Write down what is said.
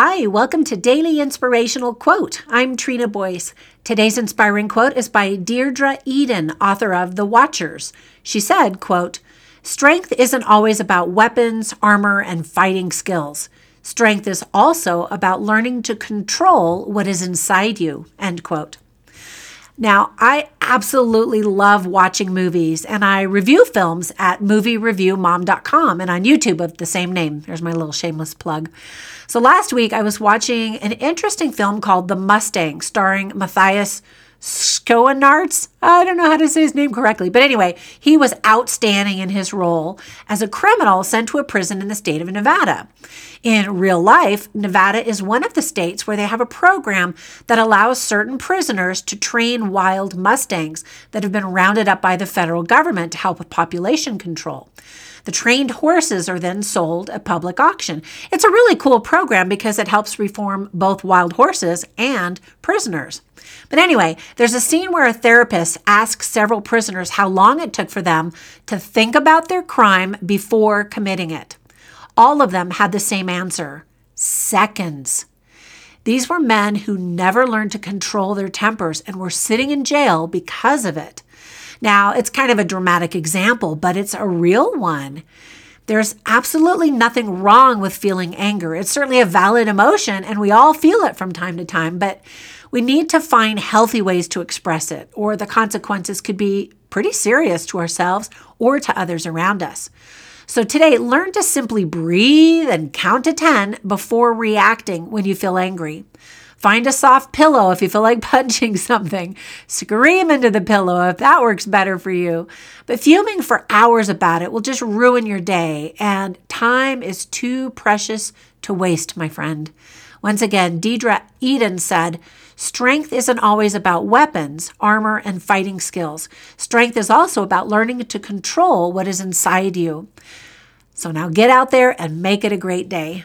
Hi, welcome to Daily Inspirational Quote. I'm Trina Boice. Today's inspiring quote is by Deirdre Eden, author of The Watchers. She said, quote, Strength isn't always about weapons, armor, and fighting skills. Strength is also about learning to control what is inside you. End quote. Now, I absolutely love watching movies and I review films at moviereviewmom.com and on YouTube of the same name. There's my little shameless plug. So last week I was watching an interesting film called The Mustang starring Matthias Schoenaerts. I don't know how to say his name correctly, but anyway, he was outstanding in his role as a criminal sent to a prison in the state of Nevada. In real life, Nevada is one of the states where they have a program that allows certain prisoners to train wild mustangs that have been rounded up by the federal government to help with population control. The trained horses are then sold at public auction. It's a really cool program because it helps reform both wild horses and prisoners. But anyway, there's a scene where a therapist asks several prisoners how long it took for them to think about their crime before committing it. All of them had the same answer seconds. These were men who never learned to control their tempers and were sitting in jail because of it. Now, it's kind of a dramatic example, but it's a real one. There's absolutely nothing wrong with feeling anger. It's certainly a valid emotion, and we all feel it from time to time, but we need to find healthy ways to express it, or the consequences could be pretty serious to ourselves or to others around us. So today, learn to simply breathe and count to 10 before reacting when you feel angry. Find a soft pillow if you feel like punching something. Scream into the pillow if that works better for you. But fuming for hours about it will just ruin your day, and time is too precious to waste, my friend. Once again, Deirdre Eden said, Strength isn't always about weapons, armor, and fighting skills. Strength is also about learning to control what is inside you. So now get out there and make it a great day.